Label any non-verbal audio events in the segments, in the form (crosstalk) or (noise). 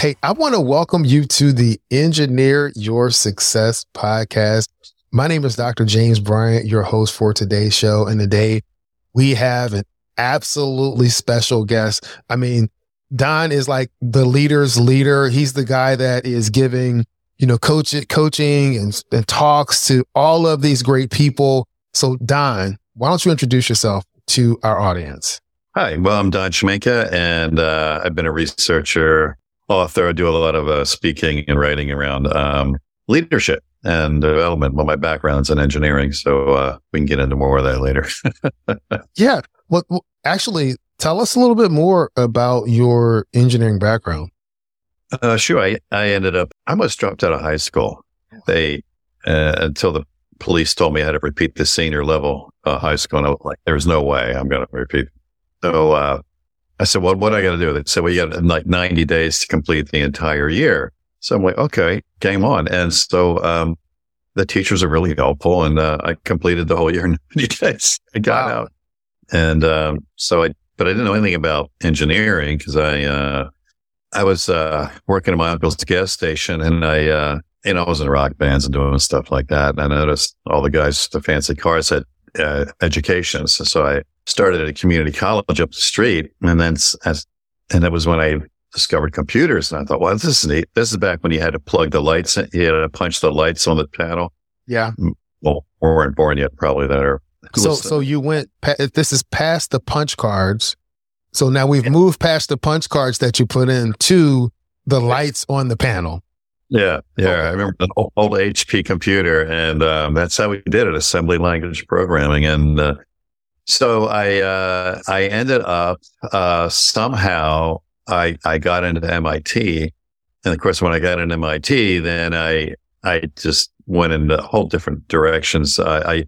Hey, I want to welcome you to the Engineer Your Success podcast. My name is Dr. James Bryant, your host for today's show. And today we have an absolutely special guest. I mean, Don is like the leader's leader. He's the guy that is giving, you know, coach coaching and, and talks to all of these great people. So Don, why don't you introduce yourself to our audience? Hi, well, I'm Don Schmincke, and uh, I've been a researcher, author. I do a lot of uh, speaking and writing around um, leadership and development. Well, my background's in engineering, so uh, we can get into more of that later. (laughs) yeah. Well, well, actually, Tell us a little bit more about your engineering background. Uh, sure. I, I ended up, I almost dropped out of high school. They, uh, until the police told me I had to repeat the senior level uh, high school. And I was like, there's no way I'm going to repeat. So, uh, I said, well, what do I got to do? They said, well, you got like 90 days to complete the entire year. So I'm like, okay, game on. And so, um, the teachers are really helpful and, uh, I completed the whole year in (laughs) 90 days. I got wow. out. And, um, so I but I didn't know anything about engineering because I, uh, I was, uh, working at my uncle's gas station and I, uh, you know, I was in rock bands and doing stuff like that. And I noticed all the guys, the fancy cars had, uh, education. So, so I started at a community college up the street. And then, as, and that was when I discovered computers. And I thought, well, this is neat. This is back when you had to plug the lights, in, you had to punch the lights on the panel. Yeah. Well, we weren't born yet, probably that are so so you went. This is past the punch cards. So now we've yeah. moved past the punch cards that you put in to the lights on the panel. Yeah, yeah. I remember an old, old HP computer, and um, that's how we did it: assembly language programming. And uh, so I uh, I ended up uh, somehow I I got into MIT, and of course when I got into MIT, then I I just went in a whole different directions. I, I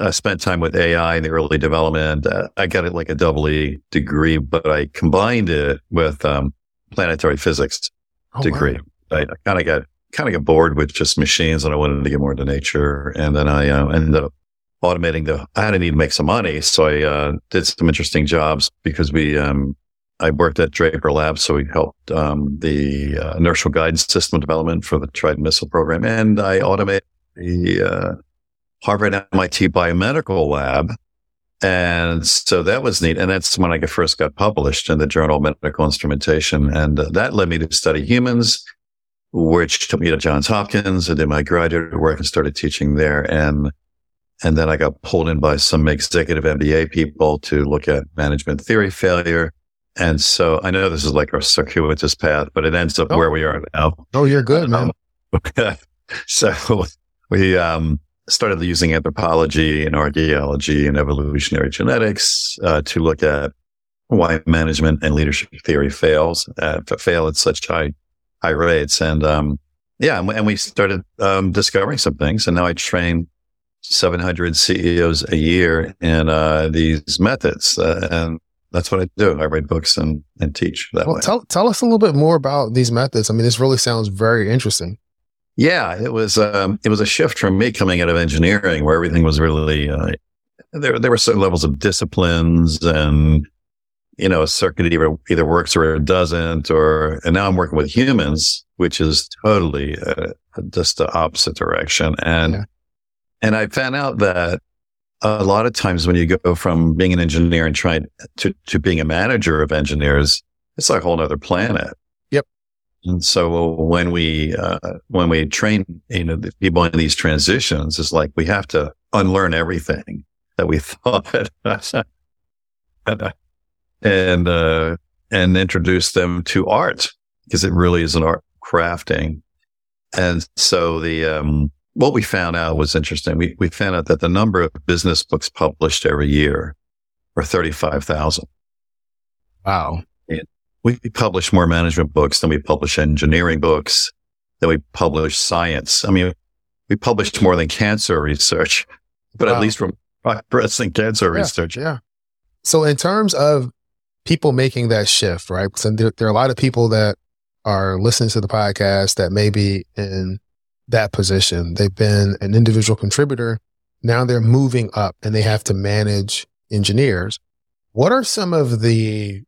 I spent time with AI in the early development. Uh, I got it like a double E degree, but I combined it with um, planetary physics oh, degree. Wow. I, kind of got kind of got bored with just machines, and I wanted to get more into nature. And then I uh, ended up automating the. I had to need to make some money, so I uh, did some interesting jobs because we. Um, I worked at Draper Labs, so we helped um, the uh, inertial guidance system development for the Trident missile program, and I automated the uh, Harvard MIT biomedical lab. And so that was neat. And that's when I first got published in the Journal of Medical Instrumentation. And uh, that led me to study humans, which took me to Johns Hopkins. I did my graduate work and started teaching there. And, and then I got pulled in by some executive MBA people to look at management theory failure. And so I know this is like a circuitous path, but it ends up oh. where we are now. Oh, you're good, man. (laughs) Um, so we, um, started using anthropology and archaeology and evolutionary genetics uh, to look at why management and leadership theory fails uh, fail at such high high rates. And um, yeah, and we started um, discovering some things. And now I train 700 CEOs a year in uh, these methods, uh, and that's what I do. I write books and and teach that well, way. Tell tell us a little bit more about these methods. I mean, this really sounds very interesting. Yeah, it was um, it was a shift from me coming out of engineering, where everything was really uh, there. There were certain levels of disciplines, and you know, a circuit either either works or it doesn't. Or and now I'm working with humans, which is totally uh, just the opposite direction. And yeah. And I found out that a lot of times when you go from being an engineer and trying to to being a manager of engineers, it's like a whole other planet. Yep. And so when we, uh, when we train, you know, the people in these transitions, it's like we have to unlearn everything that we (laughs) thought and, uh, and introduce them to art because it really is an art crafting. And so the, um, what we found out was interesting. We, we found out that the number of business books published every year are 35,000. Wow. we publish more management books than we publish engineering books, than we publish science. I mean, we published more than cancer research, but wow. at least from breast and cancer yeah, research. Yeah. So in terms of people making that shift, right? So there, there, are a lot of people that are listening to the podcast that may be in that position. They've been an individual contributor. Now they're moving up and they have to manage engineers. What are some of the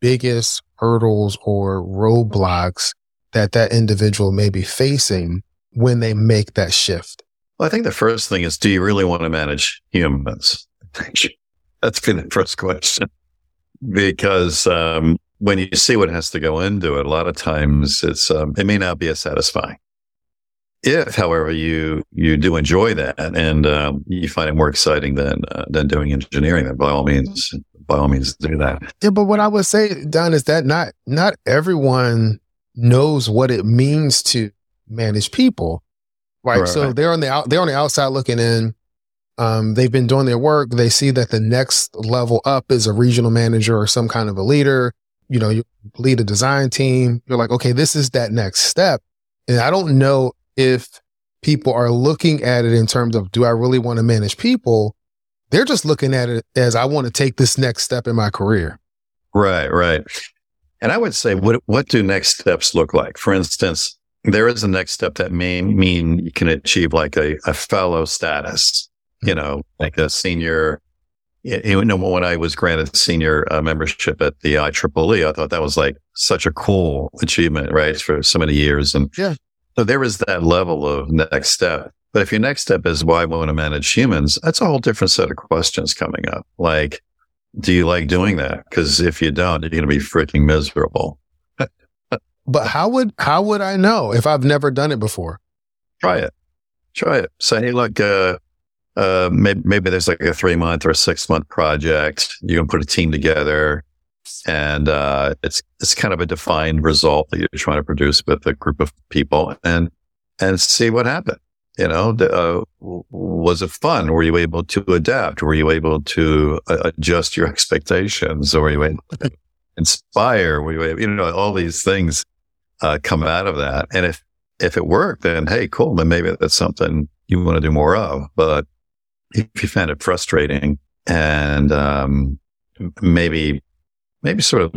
biggest hurdles or roadblocks that that individual may be facing when they make that shift? Well, I think the first thing is, do you really want to manage humans? (laughs) That's been the first question. Because um, when you see what has to go into it, a lot of times it's um, it may not be as satisfying. If, however, you you do enjoy that and um, you find it more exciting than uh, than doing engineering, then by all means, by all means, do that. Yeah, but what I would say, Don, is that not not everyone knows what it means to manage people, right? right. So they're on the out, they're on the outside looking in. Um, they've been doing their work. They see that the next level up is a regional manager or some kind of a leader. You know, you lead a design team. You're like, okay, this is that next step. And I don't know if people are looking at it in terms of, do I really want to manage people? They're just looking at it as I want to take this next step in my career. Right, right. And I would say, what, what do next steps look like? For instance, there is a next step that may mean you can achieve like a, a fellow status, you know, like a senior. You know, when I was granted senior uh, membership at the IEEE, I thought that was like such a cool achievement, right? For so many years. And yeah. So there is that level of next step. But if your next step is why I want to manage humans, that's a whole different set of questions coming up. Like, do you like doing that? Because if you don't, you're going to be freaking miserable. (laughs) but how would how would I know if I've never done it before? Try it. Try it. Say, hey, look, uh, uh, maybe, maybe there's like a three month or a six month project. You can put a team together, and uh, it's it's kind of a defined result that you're trying to produce with a group of people, and and see what happens. You know, uh, was it fun? Were you able to adapt? Were you able to uh, adjust your expectations? Or were you able to inspire? Were you able, you know, all these things uh, come out of that. And if, if it worked, then hey, cool. Then maybe that's something you want to do more of. But if you found it frustrating and, um, maybe, maybe sort of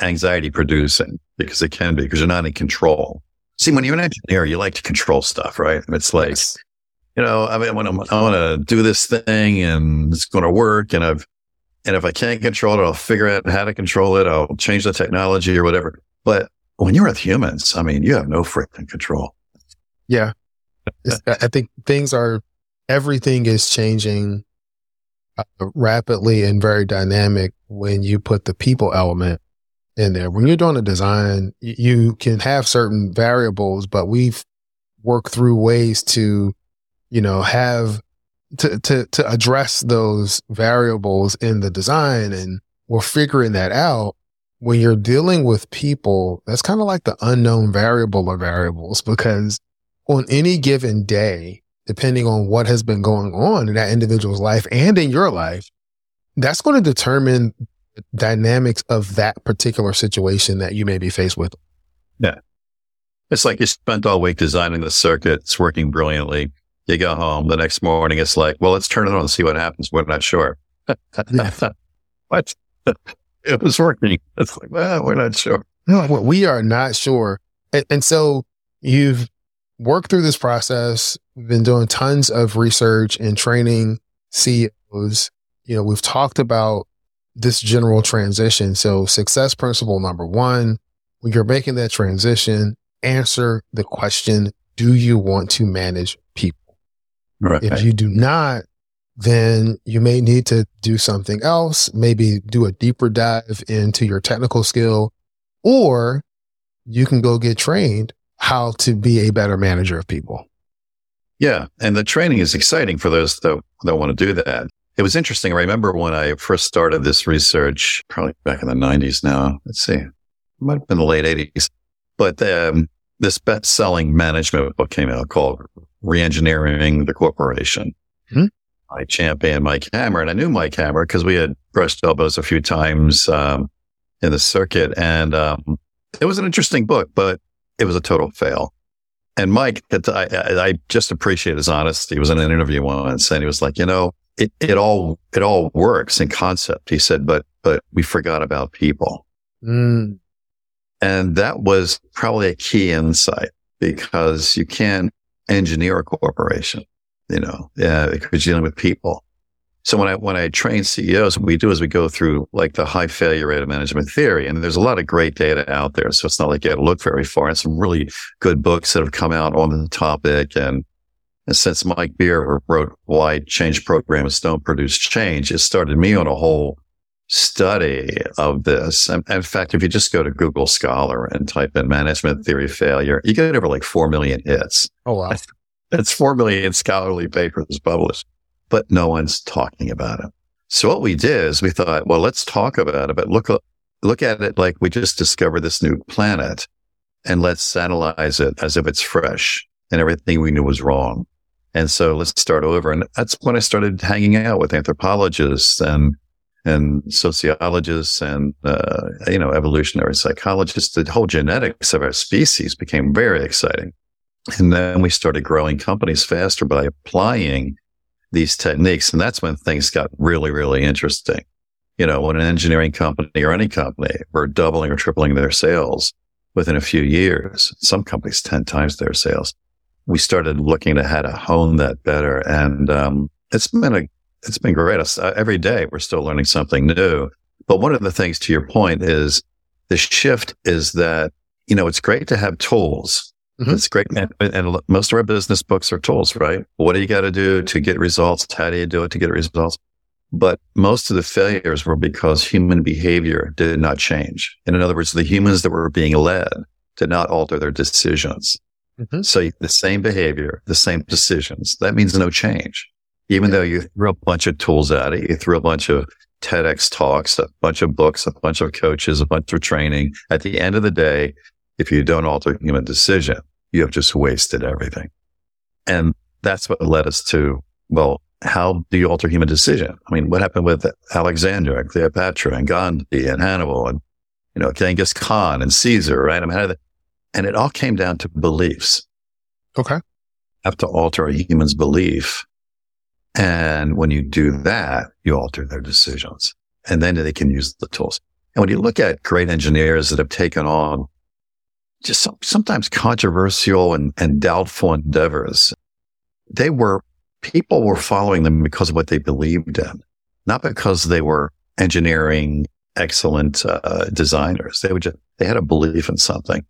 anxiety producing because it can be because you're not in control See, when you're an engineer, you like to control stuff, right? It's like, yes. you know, I mean, I want to do this thing and it's going to work and I've, and if I can't control it, I'll figure out how to control it. I'll change the technology or whatever. But when you're with humans, I mean, you have no freaking control. Yeah. I think things are, everything is changing Uh, rapidly and very dynamic when you put the people element in there. When you're doing a design, you can have certain variables, but we've worked through ways to, you know, have to, to, to address those variables in the design. And we're figuring that out. When you're dealing with people, that's kind of like the unknown variable of variables because on any given day, depending on what has been going on in that individual's life and in your life, that's going to determine dynamics of that particular situation that you may be faced with. Yeah. It's like you spent all week designing the circuit. It's working brilliantly. You go home the next morning. It's like, well, let's turn it on and see what happens. We're not sure. (laughs) what? (laughs) it was working. It's like, well, we're not sure. No, we are not sure. And, and so you've worked through this process, We've been doing tons of research and training CEOs. You know, we've talked about this general transition. So success principle number one, when you're making that transition, answer the question, do you want to manage people? Right. If you do not, then you may need to do something else, maybe do a deeper dive into your technical skill, or you can go get trained how to be a better manager of people. Yeah. And the training is exciting for those that, that want to do that it was interesting. I remember when I first started this research, probably back in the 90s now. Let's see, it might have been the late 80s. But um, this best selling management book came out called Reengineering the Corporation. Hmm? I championed Mike Hammer, and I knew Mike Hammer because we had brushed elbows a few times um, in the circuit. And um, it was an interesting book, but it was a total fail. And Mike, I, I just appreciate his honesty. He was in an interview once and he was like, you know, it, it all, it all works in concept. He said, but, but we forgot about people. Mm. And that was probably a key insight because you can't engineer a corporation, you know, yeah, because you're dealing with people. So when I when I train CEOs, what we do is we go through like the high failure rate of management theory, and there's a lot of great data out there. So it's not like you have to look very far. And some really good books that have come out on the topic. And, and since Mike Beer wrote "Why Change Programs Don't Produce Change," it started me on a whole study of this. And in fact, if you just go to Google Scholar and type in management theory failure, you get over like 4 million hits. Oh, wow. That's 4 million scholarly papers published but no one's talking about it. So what we did is we thought, well, let's talk about it, but look, look at it like we just discovered this new planet and let's analyze it as if it's fresh and everything we knew was wrong. And so let's start over. And that's when I started hanging out with anthropologists and, and sociologists and, uh, you know, evolutionary psychologists. The whole genetics of our species became very exciting. And then we started growing companies faster by applying these techniques. And that's when things got really, really interesting. You know, when an engineering company or any company were doubling or tripling their sales within a few years, some companies 10 times their sales, we started looking at how to hone that better. And, um, it's been a, it's been great. Uh, every day we're still learning something new. But one of the things to your point is the shift is that, you know, it's great to have tools Mm-hmm. It's great. And, and, most of our business books are tools, right? What do you got to do to get results? How do you do it to get results? But most of the failures were because human behavior did not change. And in other words, the humans that were being led did not alter their decisions. Mm-hmm. So the same behavior, the same decisions, that means no change. Even yeah. though you threw a bunch of tools at it, you threw a bunch of TEDx talks, a bunch of books, a bunch of coaches, a bunch of training. At the end of the day, if you don't alter human decision, you have just wasted everything. And that's what led us to, well, how do you alter human decision? I mean, what happened with Alexander and Cleopatra and Gandhi and Hannibal and, you know, Genghis Khan and Caesar, right? I mean, and it all came down to beliefs. Okay. Have to alter a human's belief. And when you do that, you alter their decisions and then they can use the tools. And when you look at great engineers that have taken on just some, sometimes controversial and, and doubtful endeavors. They were, people were following them because of what they believed in, not because they were engineering excellent uh, designers. They would just, they had a belief in something.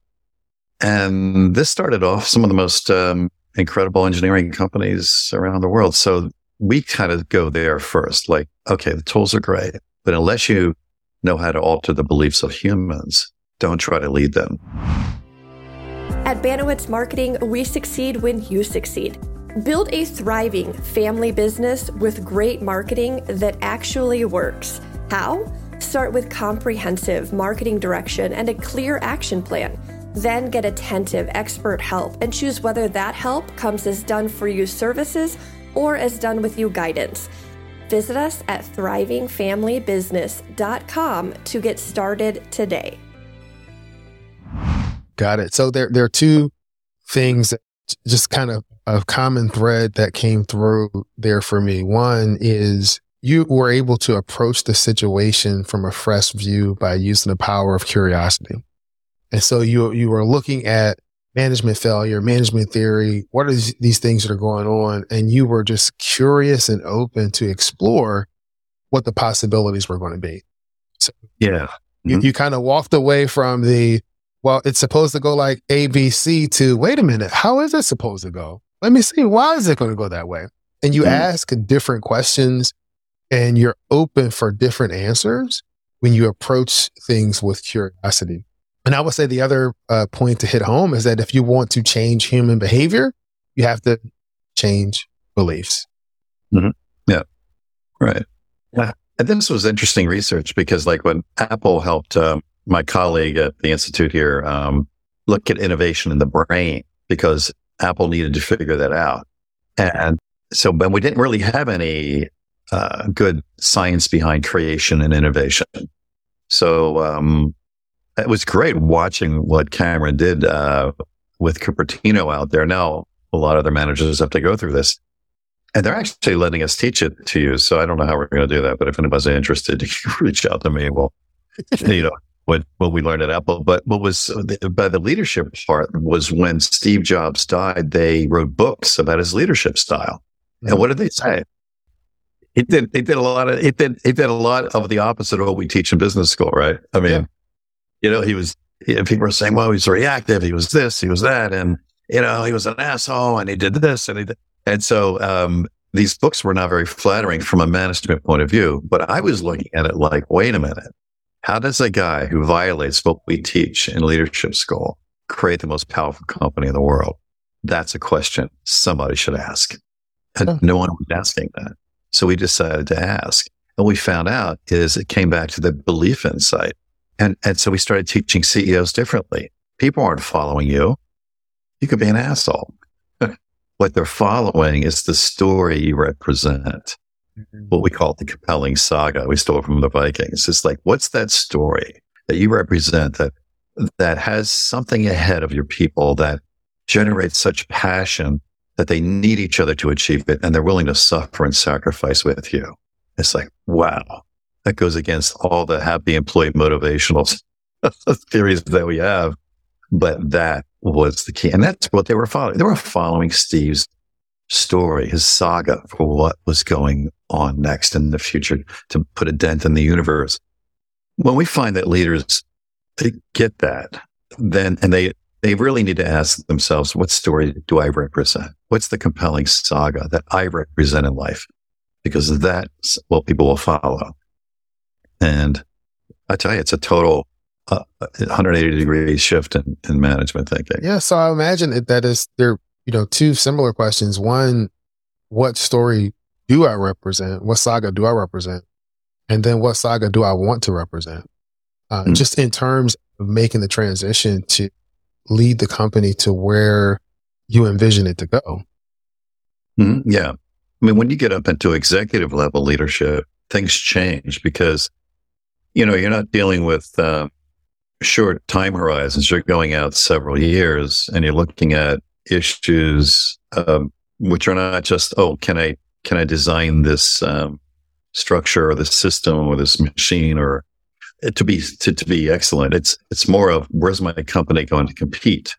And this started off some of the most um, incredible engineering companies around the world. So we kind of go there first, like, okay, the tools are great, but unless you know how to alter the beliefs of humans, don't try to lead them. At Banowitz Marketing, we succeed when you succeed. Build a thriving family business with great marketing that actually works. How? Start with comprehensive marketing direction and a clear action plan. Then get attentive expert help and choose whether that help comes as done for you services or as done with you guidance. Visit us at thrivingfamilybusiness.com to get started today. Got it. So there, there are two things just kind of a common thread that came through there for me. One is you were able to approach the situation from a fresh view by using the power of curiosity. And so you, you were looking at management failure, management theory. What are these things that are going on? And you were just curious and open to explore what the possibilities were going to be. So yeah. Mm-hmm. You, you kind of walked away from the, well, it's supposed to go like A, B, C to wait a minute. How is it supposed to go? Let me see. Why is it going to go that way? And you mm-hmm. ask different questions and you're open for different answers when you approach things with curiosity. And I would say the other uh, point to hit home is that if you want to change human behavior, you have to change beliefs. Mm-hmm. Yeah. Right. Yeah. And this was interesting research because like when Apple helped um, my colleague at the institute here um, look at innovation in the brain because Apple needed to figure that out. And so, but we didn't really have any uh, good science behind creation and innovation. So um, it was great watching what Cameron did uh, with Cupertino out there. Now, a lot of their managers have to go through this. And they're actually letting us teach it to you. So I don't know how we're going to do that. But if anybody's interested, you (laughs) reach out to me. Well, (laughs) you know, what, what we learned at Apple. But what was by the leadership part was when Steve Jobs died, they wrote books about his leadership style. Mm-hmm. And what did they say? It did, it did a lot of, it did, it did a lot of the opposite of what we teach in business school, right? I mean, yeah. you know, he was, people were saying, well, he's reactive. He was this, he was that. And, you know, he was an asshole and he did this and he did. And so, um, these books were not very flattering from a management point of view, but I was looking at it like, wait a minute. How does a guy who violates what we teach in leadership school create the most powerful company in the world? That's a question somebody should ask. And no one was asking that. So we decided to ask. And we found out is it came back to the belief insight. And, and so we started teaching CEOs differently. People aren't following you. You could be an asshole (laughs) what they're following is the story you represent. Mm-hmm. What we call the compelling saga we stole from the Vikings. It's like, what's that story that you represent that that has something ahead of your people that generates such passion that they need each other to achieve it and they're willing to suffer and sacrifice with you. It's like, wow, that goes against all the happy employee motivational (laughs) theories that we have. But that was the key. And that's what they were following. They were following Steve's story, his saga for what was going on next in the future to put a dent in the universe. When we find that leaders get that, then, and they, they really need to ask themselves, what story do I represent? What's the compelling saga that I represent in life? Because that's what people will follow. And I tell you, it's a total uh, a 180 degree shift in, in management thinking. Yeah. So I imagine that, that is there, you know, two similar questions. One, what story do I represent? What saga do I represent? And then what saga do I want to represent? Uh, mm-hmm. Just in terms of making the transition to lead the company to where you envision it to go. Mm-hmm. Yeah. I mean, when you get up into executive level leadership, things change because, you know, you're not dealing with, uh, short time horizons. You're going out several years and you're looking at issues, um, which are not just, oh, can I, can I design this, um, structure or this system or this machine or to be, to, to be excellent. It's, it's more of where's my company going to compete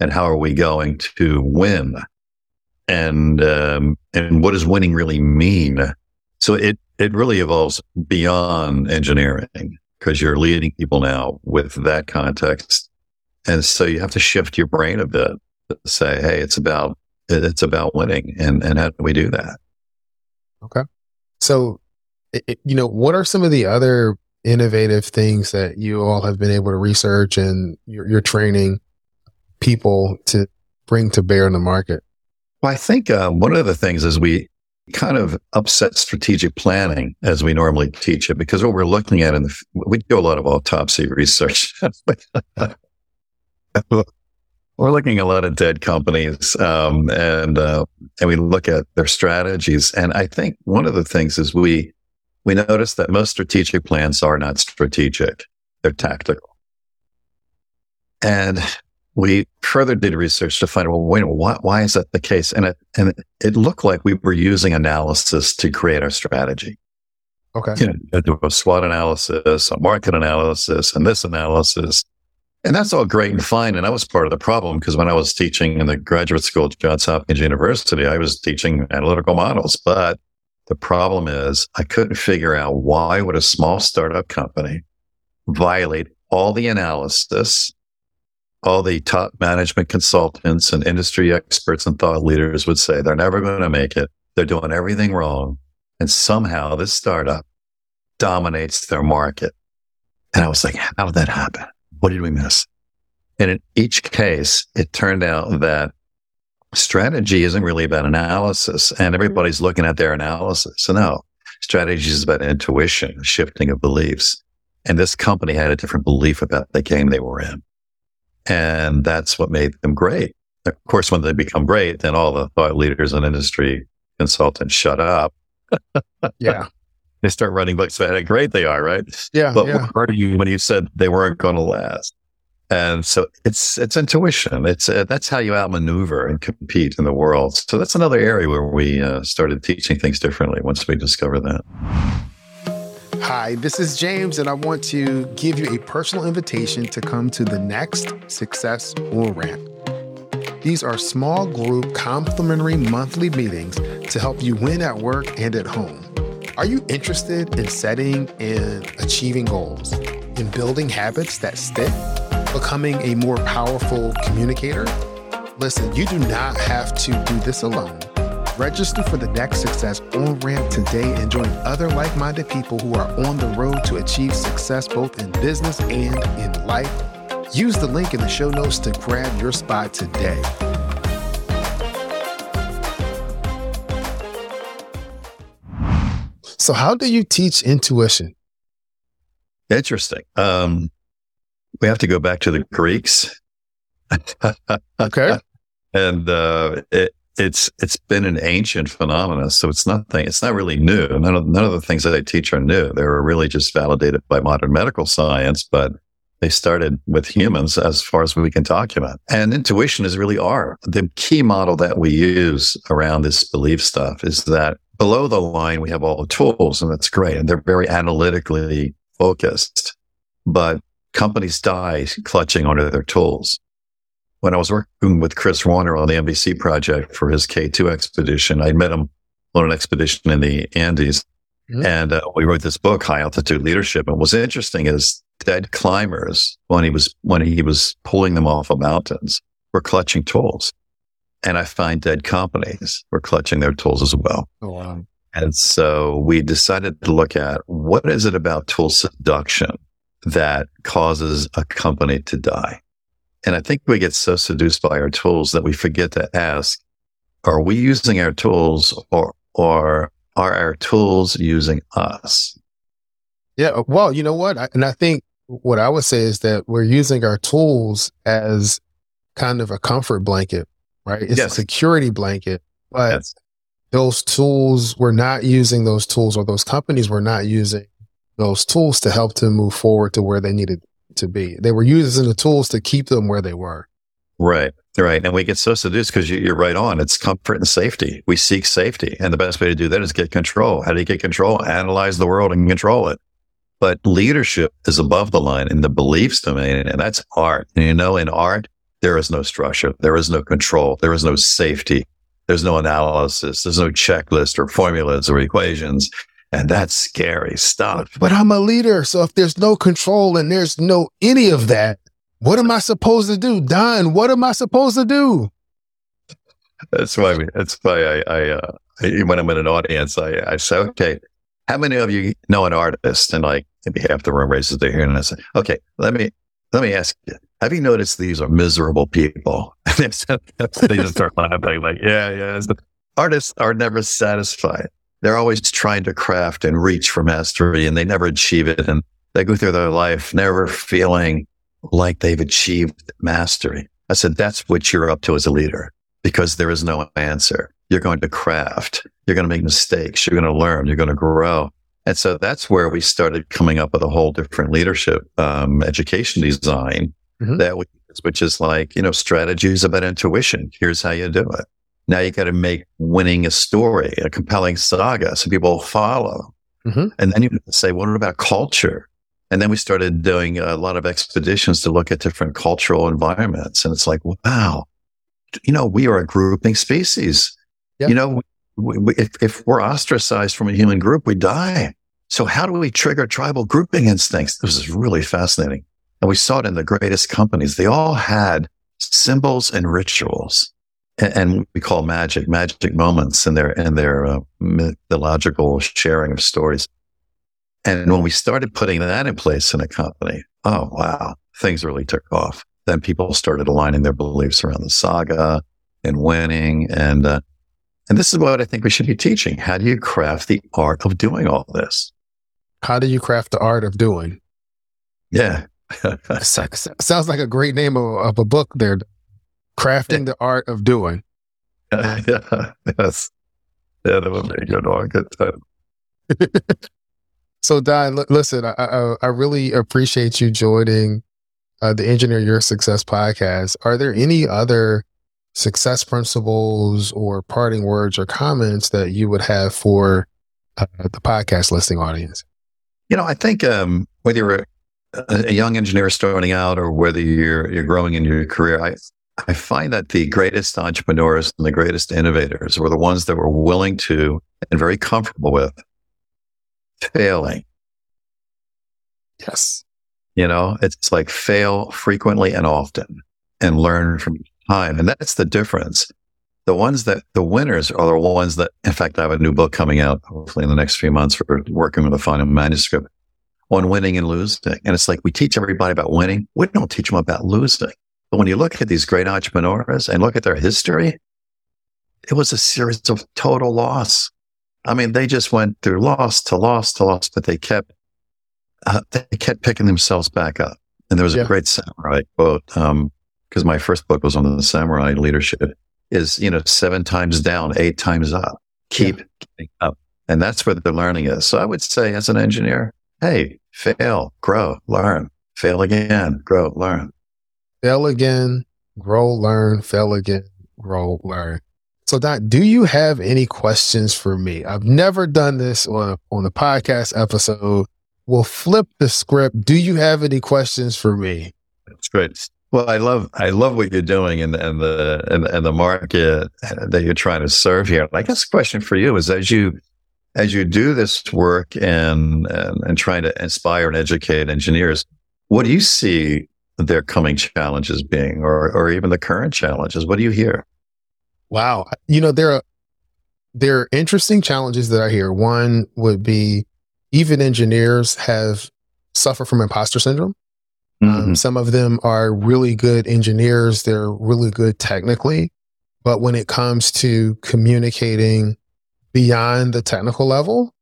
and how are we going to win? And, um, and what does winning really mean? So it, it really evolves beyond engineering because you're leading people now with that context. And so you have to shift your brain a bit say, Hey, it's about, it's about winning. And, and how do we do that? Okay. So, it, you know, what are some of the other innovative things that you all have been able to research and you're, you're training people to bring to bear in the market? Well, I think uh, one of the things is we kind of upset strategic planning as we normally teach it because what we're looking at in the we do a lot of autopsy research (laughs) we're looking at a lot of dead companies um, and uh, and we look at their strategies and i think one of the things is we we notice that most strategic plans are not strategic they're tactical and we further did research to find, well, wait, why, why is that the case? And it, and it looked like we were using analysis to create our strategy. Okay. You know, do a SWOT analysis, a market analysis, and this analysis. And that's all great and fine. And I was part of the problem because when I was teaching in the graduate school at Johns Hopkins University, I was teaching analytical models. But the problem is I couldn't figure out why would a small startup company violate all the analysis all the top management consultants and industry experts and thought leaders would say they're never going to make it. They're doing everything wrong. And somehow this startup dominates their market. And I was like, how did that happen? What did we miss? And in each case, it turned out that strategy isn't really about analysis and mm-hmm. everybody's looking at their analysis. So no, strategy is about intuition, shifting of beliefs. And this company had a different belief about the game they were in. And that's what made them great. Of course, when they become great, then all the thought leaders and industry consultants shut up. (laughs) yeah. They start writing books about how great they are, right? Yeah. But yeah. where are you when you said they weren't going to last? And so it's it's intuition. It's uh, that's how you outmaneuver and compete in the world. So that's another area where we uh, started teaching things differently once we discovered that. Hi, this is James, and I want to give you a personal invitation to come to the next Success on Ramp. These are small group complimentary monthly meetings to help you win at work and at home. Are you interested in setting and achieving goals, in building habits that stick, becoming a more powerful communicator? Listen, you do not have to do this alone. Register for the next Success on Ramp today and join other like minded people who are on the road to achieve success both in business and in life. Use the link in the show notes to grab your spot today. So, how do you teach intuition? Interesting. Um, we have to go back to the Greeks. (laughs) Okay. and uh, it, it's it's been an ancient phenomenon, so it's nothing. It's not really new. None of none of the things that I teach are new. They were really just validated by modern medical science, but they started with humans as far as we can document. And intuition is really our the key model that we use around this belief stuff is that below the line we have all the tools, and that's great, and they're very analytically focused, but companies die clutching onto their tools when I was working with Chris Warner on the NBC project for his K2 expedition, I met him on an expedition in the Andes. Mm-hmm. And uh, we wrote this book, High Altitude Leadership. And what's interesting is dead climbers, when he was, when he was pulling them off of mountains, were clutching tools. And I find dead companies were clutching their tools as well. Oh, wow. And so we decided to look at what is it about tool seduction that causes a company to die? And I think we get so seduced by our tools that we forget to ask, are we using our tools or, or are our tools using us? Yeah. Uh, well, you know what? I, and I think what I would say is that we're using our tools as kind of a comfort blanket, right? It's yes. a security blanket, but yes. those tools, we're not using those tools or those companies were not using those tools to help to move forward to where they needed to be. They were using the tools to keep them where they were. Right. Right. And we get so seduced because you, are right on. It's comfort and safety. We seek safety. And the best way to do that is get control. How do you get control? Analyze the world and control it. But leadership is above the line in the beliefs domain. And that's art. And you know, in art, there is no structure. There is no control. There is no safety. There's no analysis. There's no checklist or formulas or equations. And that's scary stuff. But I'm a leader. So if there's no control and there's no any of that, what am I supposed to do? Don, what am I supposed to do? That's why, we, that's why I, I, uh, when I'm in an audience, I, I say, okay, how many of you know an artist? And like maybe half the room raises their hand and I say, okay, let me, let me ask you, have you noticed these are miserable people? (laughs) they just start laughing like, yeah, yeah. Artists are never satisfied they're always trying to craft and reach for mastery and they never achieve it. And they go through their life never feeling like they've achieved mastery. I said, that's what you're up to as a leader because there is no answer. You're going to craft. You're going to make mistakes. You're going to learn. You're going to grow. And so that's where we started coming up with a whole different leadership, um, education design mm-hmm. that we, which is like, you know, strategies about intuition. Here's how you do it. Now you got to make winning a story, a compelling saga, so people follow. Mm-hmm. And then you say, what about culture? And then we started doing a lot of expeditions to look at different cultural environments. And it's like, wow, you know, we are a grouping species. Yep. You know, we, if, if we're ostracized from a human group, we die. So how do we trigger tribal grouping instincts? This is really fascinating. And we saw it in the greatest companies. They all had symbols and rituals and we call magic magic moments in their in their uh, mythological sharing of stories. And when we started putting that in place in a company, oh wow, things really took off. Then people started aligning their beliefs around the saga and winning, and uh, and this is what I think we should be teaching. How do you craft the art of doing all this? How do you craft the art of doing? Yeah. (laughs) Sounds like a great name of, of a book there. Crafting the art of doing. yeah, (laughs) yes. Yeah, that would be a good one. Good time. (laughs) So Don, l- listen, I, I, I really appreciate you joining uh, the Engineer Your Success podcast. Are there any other success principles or parting words or comments that you would have for uh, the podcast listening audience? You know, I think um, whether you're a, a young engineer starting out or whether you're you're growing in your career, I I find that the greatest entrepreneurs and the greatest innovators were the ones that were willing to and very comfortable with failing. Yes. You know, it's like fail frequently and often and learn from time. And that's the difference. The ones that the winners are the ones that, in fact, I have a new book coming out hopefully in the next few months for working with a final manuscript on winning and losing. And it's like we teach everybody about winning. We don't teach them about losing. But when you look at these great entrepreneurs and look at their history, it was a series of total loss. I mean, they just went through loss to loss to loss, but they kept uh, they kept picking themselves back up. And there was yeah. a great samurai quote because my first book was on the samurai leadership. Is you know seven times down, eight times up. Keep yeah. getting up, and that's where the learning is. So I would say, as an engineer, hey, fail, grow, learn, fail again, grow, learn, fail again, grow, learn, fail again, grow, learn. So, Don, do you have any questions for me? I've never done this on a, on the podcast episode. We'll flip the script. Do you have any questions for me? That's great. Well, I love I love what you're doing and and the and, and the market that you're trying to serve here. I guess the question for you is as you as you do this work and and, and trying to inspire and educate engineers, what do you see their coming challenges being, or or even the current challenges? What do you hear? Wow, you know there are there are interesting challenges that I hear. One would be even engineers have suffer from imposter syndrome. Um, mm-hmm. Um, some of them are really good engineers. They're really good technically, but when it comes to communicating beyond the technical level,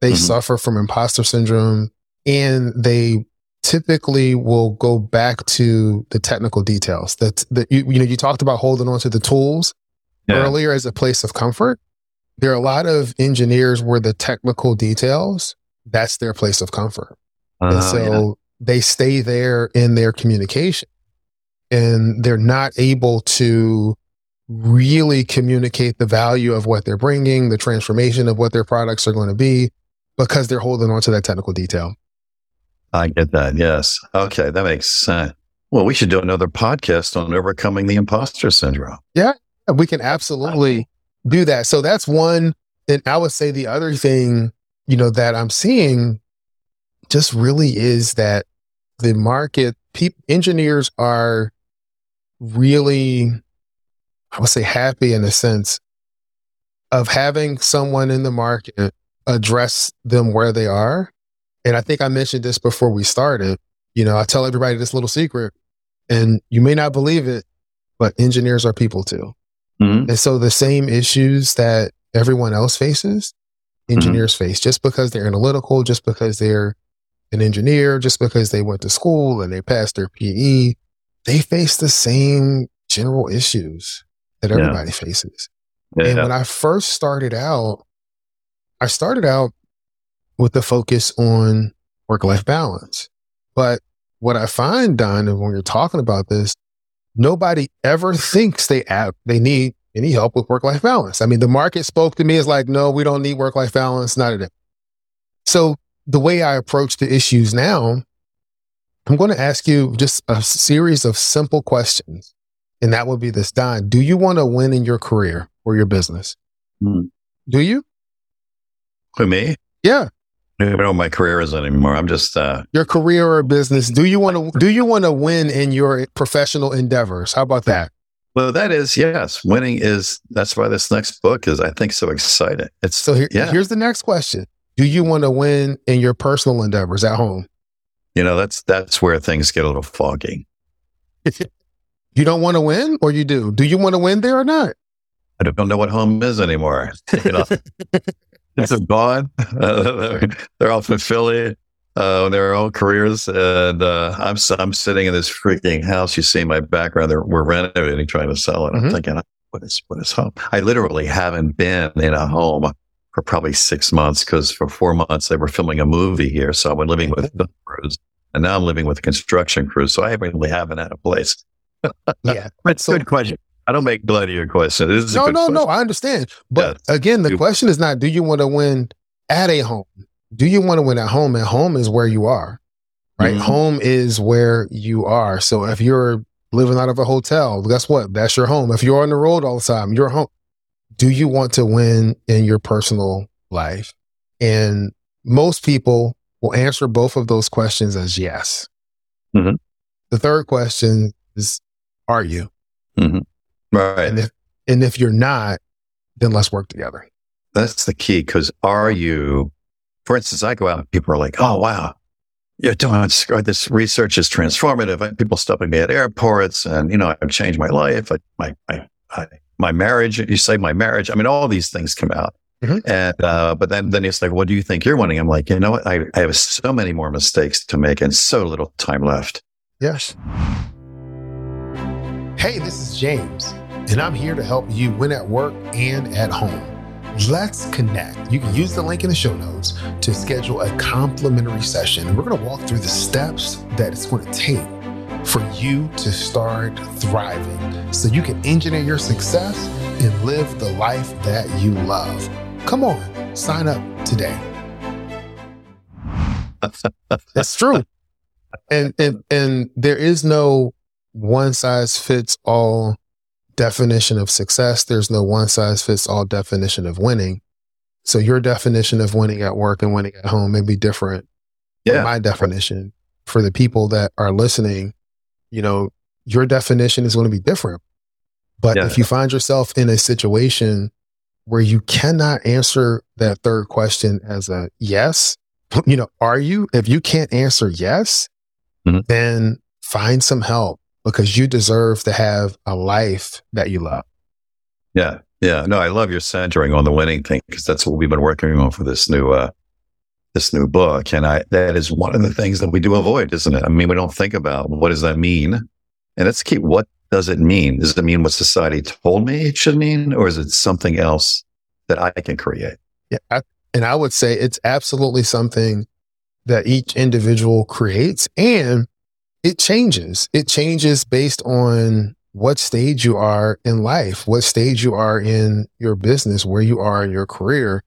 they mm-hmm. suffer from imposter syndrome and they typically will go back to the technical details that, that you, you know, you talked about holding on to the tools yeah. earlier as a place of comfort. There are a lot of engineers where the technical details that's their place of comfort. Uh, and so yeah. They stay there in their communication and they're not able to really communicate the value of what they're bringing, the transformation of what their products are going to be because they're holding on to that technical detail. I get that. Yes. Okay. That makes sense. Well, we should do another podcast on overcoming the imposter syndrome. Yeah. We can absolutely do that. So that's one. And I would say the other thing you know, that I'm seeing just really is that the market, pe- engineers are really, I would say, happy in a sense of having someone in the market address them where they are. And I think I mentioned this before we started. You know, I tell everybody this little secret, and you may not believe it, but engineers are people too. Mm-hmm. And so the same issues that everyone else faces, Mm-hmm. engineers mm-hmm. face just because they're analytical, just because they're an engineer, just because they went to school and they passed their PE. They face the same general issues that everybody yeah. faces. Yeah, and yeah. when I first started out, I started out with the focus on work life balance. But what I find, Don, when you're talking about this, nobody ever thinks they have, they need any help with work life balance. I mean, the market spoke to me as like, no, we don't need work life balance, not at it. So the way I approach the issues now, I'm going to ask you just a series of simple questions. And that would be this, Don, do you want to win in your career or your business? Mm. Do you? For me? Yeah. I don't know what my career is anymore. I'm just uh your career or business. Do you want to do you want to win in your professional endeavors? How about that? Well, that is yes. Winning is that's why this next book is I think so exciting. It's so here, yeah. here's the next question: Do you want to win in your personal endeavors at home? You know, that's that's where things get a little foggy. (laughs) you don't want to win, or you do? Do you want to win there or not? I don't know what home is anymore. (laughs) You know, (laughs) it's gone. Uh, they're off in Philly uh, their own careers. And uh, I'm I'm sitting in this freaking house. You see my background. They're, we're renovating, trying to sell it. Mm-hmm. I'm thinking, what is what is home? I literally haven't been in a home for probably six months because for four months they were filming a movie here. So I was living with the crews and now I'm living with a construction crew. So I really haven't had a place. (laughs) yeah. That's so, a good question. I don't make blood of your question. no, no, question. no. I understand. But yeah. again, the question is not do you want to win at a home? Do you want to win at home? At home is where you are, right? Mm-hmm. Home is where you are. So if you're living out of a hotel, guess what? That's your home. If you're on the road all the time, you're home. Do you want to win in your personal life? And most people will answer both of those questions as yes. Mm-hmm. The third question is, are you? Mm-hmm. Right. And if, and if you're not, then let's work together. That's the key. Cause are you, for instance, I go out and people are like, oh, wow, you're doing this research is transformative. People stopping me at airports and, you know, I've changed my life. I, my, my, I, my marriage, you say my marriage. I mean, all these things come out. Mm-hmm. And, uh, but then, then it's like, what do you think you're winning? I'm like, you know what? I, I have so many more mistakes to make and so little time left. Yes. Hey, this is James, and I'm here to help you win at work and at home. Let's connect. You can use the link in the show notes to schedule a complimentary session. We're going to walk through the steps that it's going to take for you to start thriving so you can engineer your success and live the life that you love. Come on, sign up today. (laughs) That's true. And, and and there is no one size fits all definition of success. There's no one size fits all definition of winning. So your definition of winning at work and winning at home may be different. Yeah. my definition for the people that are listening, you know, your definition is going to be different. But yeah. if you find yourself in a situation where you cannot answer that third question as a yes, (laughs) you know, are you? If you can't answer yes, mm-hmm. then find some help because you deserve to have a life that you love. Yeah. Yeah. No, I love your centering on the winning thing because that's what we've been working on for this new, uh, this new book. And I, that is one of the things that we do avoid, isn't it? I mean, we don't think about what does that mean? And let's keep, what does it mean? Does it mean what society told me it should mean, or is it something else that I can create? Yeah. I, and I would say it's absolutely something that each individual creates. And it changes. It changes based on what stage you are in life, what stage you are in your business, where you are in your career.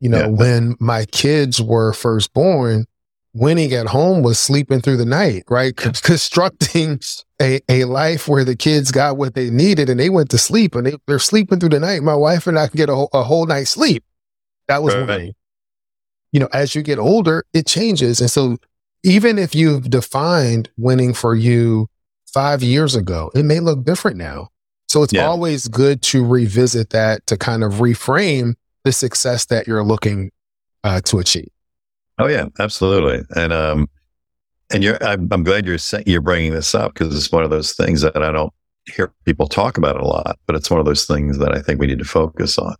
You know, yeah. when my kids were first born, winning at home was sleeping through the night, right? (laughs) Constructing a, a life where the kids got what they needed and they went to sleep and they, they're sleeping through the night. My wife and I can get a, a whole night's sleep. That was right. winning. You know, as you get older, it changes. And so even if you've defined winning for you five years ago, it may look different now. So it's yeah. always good to revisit that to kind of reframe the success that you're looking uh, to achieve. Oh yeah, absolutely. And um, and you're I'm, I'm glad you're saying you're bringing this up because it's one of those things that I don't hear people talk about a lot, but it's one of those things that I think we need to focus on.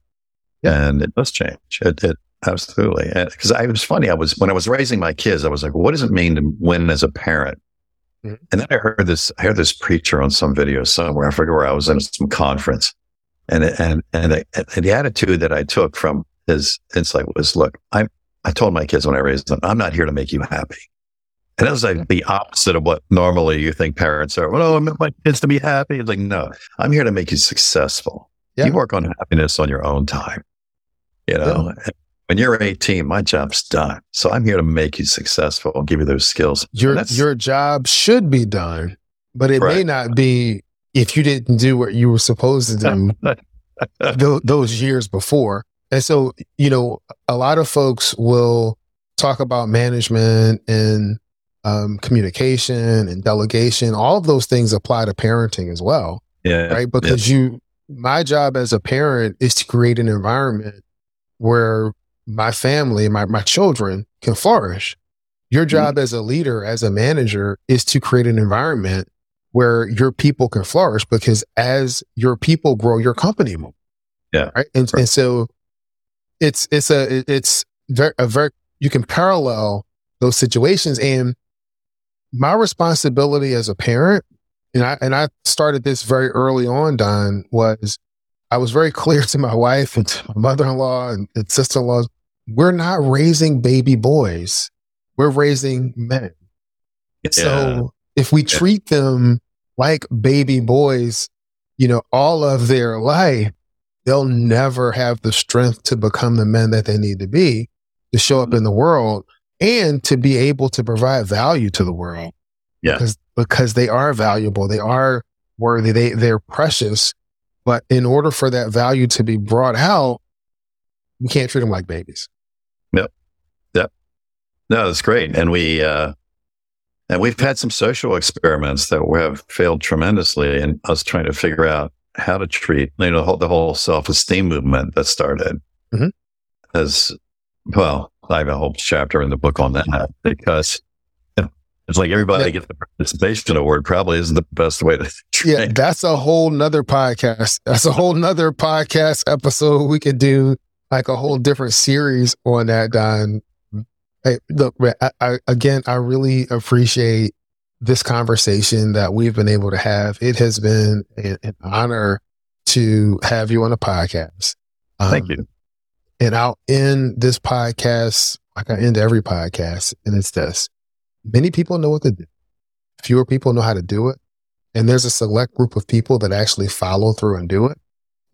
Yeah. And it does change. It, it Absolutely. Because I was funny. I was, when I was raising my kids, I was like, what does it mean to win as a parent? Mm-hmm. And then I heard this, I heard this preacher on some video somewhere. I forget where I was in some conference. And, and, and, the, and the attitude that I took from his insight was, look, I, I told my kids when I raised them, I'm not here to make you happy. And that was like the opposite of what normally you think parents are. Well, oh, I want my kids to be happy. It's like, no, I'm here to make you successful. Yeah. You work on happiness on your own time. You know, yeah when you're 18, my job's done. So I'm here to make you successful and give you those skills. Your your job should be done, but it right. may not be if you didn't do what you were supposed to do (laughs) th- those years before. And so, you know, a lot of folks will talk about management and um, communication and delegation. All of those things apply to parenting as well. Yeah. Right. Because yeah. you, my job as a parent is to create an environment where my family, my, my children can flourish. Your mm-hmm. job mm-hmm. as a leader, as a manager is to create an environment where your people can flourish because as your people grow, your company more. Yeah. Right. And, right. and so it's, it's a, it's very, a very, you can parallel those situations and my responsibility as a parent and I, and I started this very early on, Don, was I was very (laughs) clear to my wife and to my mother in law and, and sister in laws we're not raising baby boys, we're raising men. Yeah. So if we treat them like baby boys, you know, all of their life, they'll never have the strength to become the men that they need to be to show up in the world and to be able to provide value to the world. Yeah. Because, because they are valuable. They are worthy. They, they're precious. But in order for that value to be brought out, we can't treat them like babies. Yep. Yep. No, that's great. And we, uh, and we've had some social experiments that have failed tremendously in us trying to figure out how to treat, you know, the whole, the whole self-esteem movement that started mm-hmm. as well. I have a whole chapter in the book on that because it's like everybody yeah. gets the participation award probably isn't the best way to (laughs) train. Yeah, that's a whole nother podcast. That's a whole nother podcast episode. We could do like a whole different series on that, Don. Hey, look, I, I, again, I really appreciate this conversation that we've been able to have. It has been an, an honor to have you on the podcast. Um, Thank you. And I'll end this podcast like I end every podcast, and it's this. Many people know what to do. Fewer people know how to do it. And there's a select group of people that actually follow through and do it.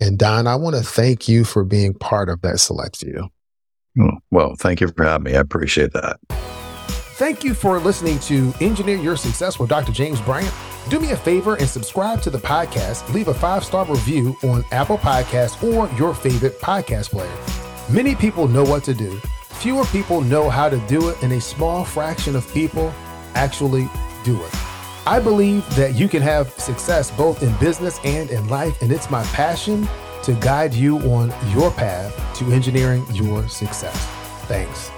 And Don, I want to thank you for being part of that select few. Well, thank you for having me. I appreciate that. Thank you for listening to Engineer Your Success with Dr. James Bryant. Do me a favor and subscribe to the podcast. Leave a five star review on Apple Podcasts or your favorite podcast player. Many people know what to do. Fewer people know how to do it, and a small fraction of people actually do it. I believe that you can have success both in business and in life, and it's my passion to guide you on your path to engineering your success. Thanks.